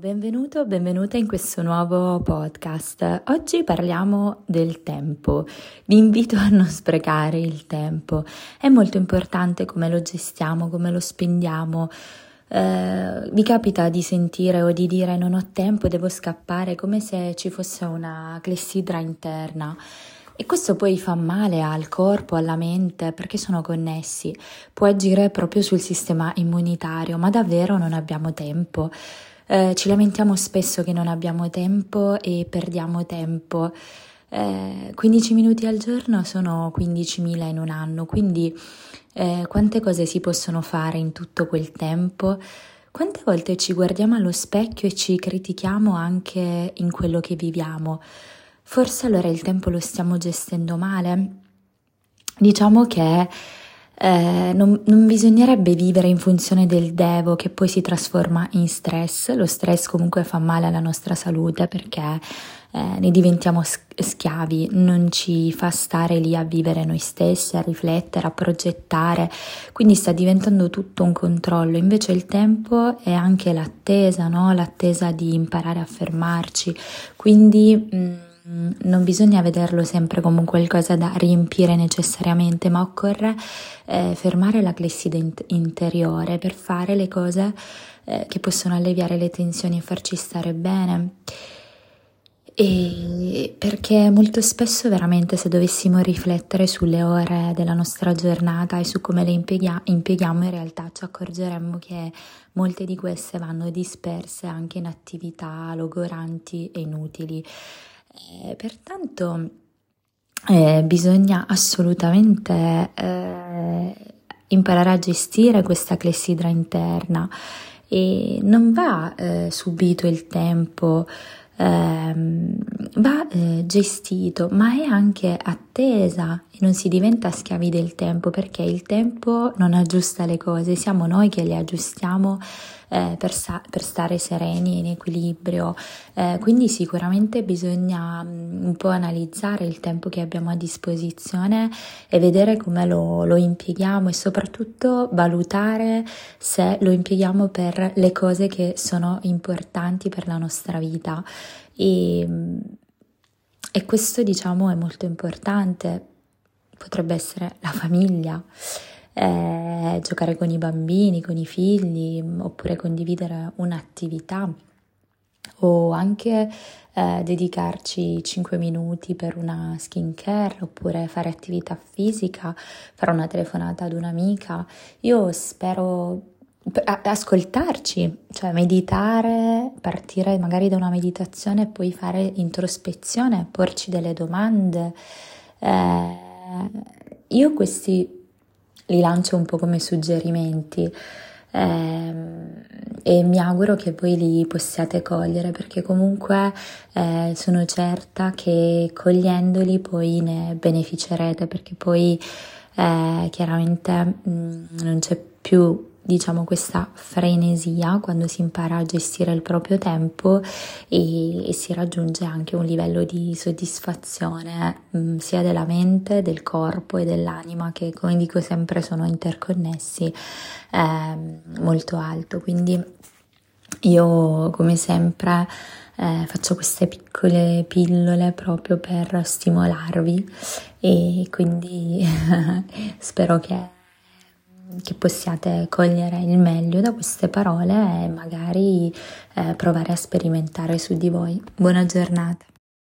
benvenuto, benvenuta in questo nuovo podcast. Oggi parliamo del tempo. Vi invito a non sprecare il tempo. È molto importante come lo gestiamo, come lo spendiamo. Eh, vi capita di sentire o di dire non ho tempo, devo scappare, come se ci fosse una clessidra interna. E questo poi fa male al corpo, alla mente, perché sono connessi. Può agire proprio sul sistema immunitario, ma davvero non abbiamo tempo. Eh, ci lamentiamo spesso che non abbiamo tempo e perdiamo tempo. Eh, 15 minuti al giorno sono 15.000 in un anno, quindi eh, quante cose si possono fare in tutto quel tempo? Quante volte ci guardiamo allo specchio e ci critichiamo anche in quello che viviamo? Forse allora il tempo lo stiamo gestendo male? Diciamo che eh, non, non, bisognerebbe vivere in funzione del devo che poi si trasforma in stress. Lo stress comunque fa male alla nostra salute perché eh, ne diventiamo schiavi, non ci fa stare lì a vivere noi stessi, a riflettere, a progettare, quindi sta diventando tutto un controllo. Invece il tempo è anche l'attesa, no? l'attesa di imparare a fermarci. Quindi mh, mm, non bisogna vederlo sempre come qualcosa da riempire necessariamente, ma occorre eh, fermare la clessidra interiore per fare le cose eh, che possono alleviare le tensioni e farci stare bene. E perché molto spesso veramente se dovessimo riflettere sulle ore della nostra giornata e su come le impiega- impieghiamo in realtà ci accorgeremmo che molte di queste vanno disperse anche in attività logoranti e inutili. Eh, pertanto eh, bisogna assolutamente eh, imparare a gestire questa clessidra interna e non va eh, subito il tempo ehm, va eh, gestito, ma è anche attesa e non si diventa schiavi del tempo perché il tempo non aggiusta le cose, siamo noi che le aggiustiamo eh, per, sa- per, stare sereni in equilibrio. Eh, quindi sicuramente bisogna mm, un po' analizzare il tempo che abbiamo a disposizione e vedere come lo, lo impieghiamo e soprattutto valutare se lo impieghiamo per le cose che sono importanti per la nostra vita. E, mm, e questo diciamo è molto importante, potrebbe essere la famiglia eh, giocare con i bambini, con i figli, oppure condividere un'attività o anche eh, dedicarci 5 minuti per una skincare oppure fare attività fisica, fare una telefonata ad un'amica. Io spero ascoltarci, cioè meditare, partire magari da una meditazione e poi fare introspezione, porci delle domande. Eh, io questi li lancio un po' come suggerimenti eh, e mi auguro che voi li possiate cogliere perché comunque eh, sono certa che cogliendoli poi ne beneficerete perché poi eh, chiaramente mh, mm, non c'è più diciamo questa frenesia quando si impara a gestire il proprio tempo e, e si raggiunge anche un livello di soddisfazione mh, mm, sia della mente, del corpo e dell'anima che come dico sempre sono interconnessi eh, molto alto. Quindi io come sempre eh, faccio queste piccole pillole proprio per stimolarvi e quindi spero che che possiate cogliere il meglio da queste parole e magari eh, provare a sperimentare su di voi. Buona giornata.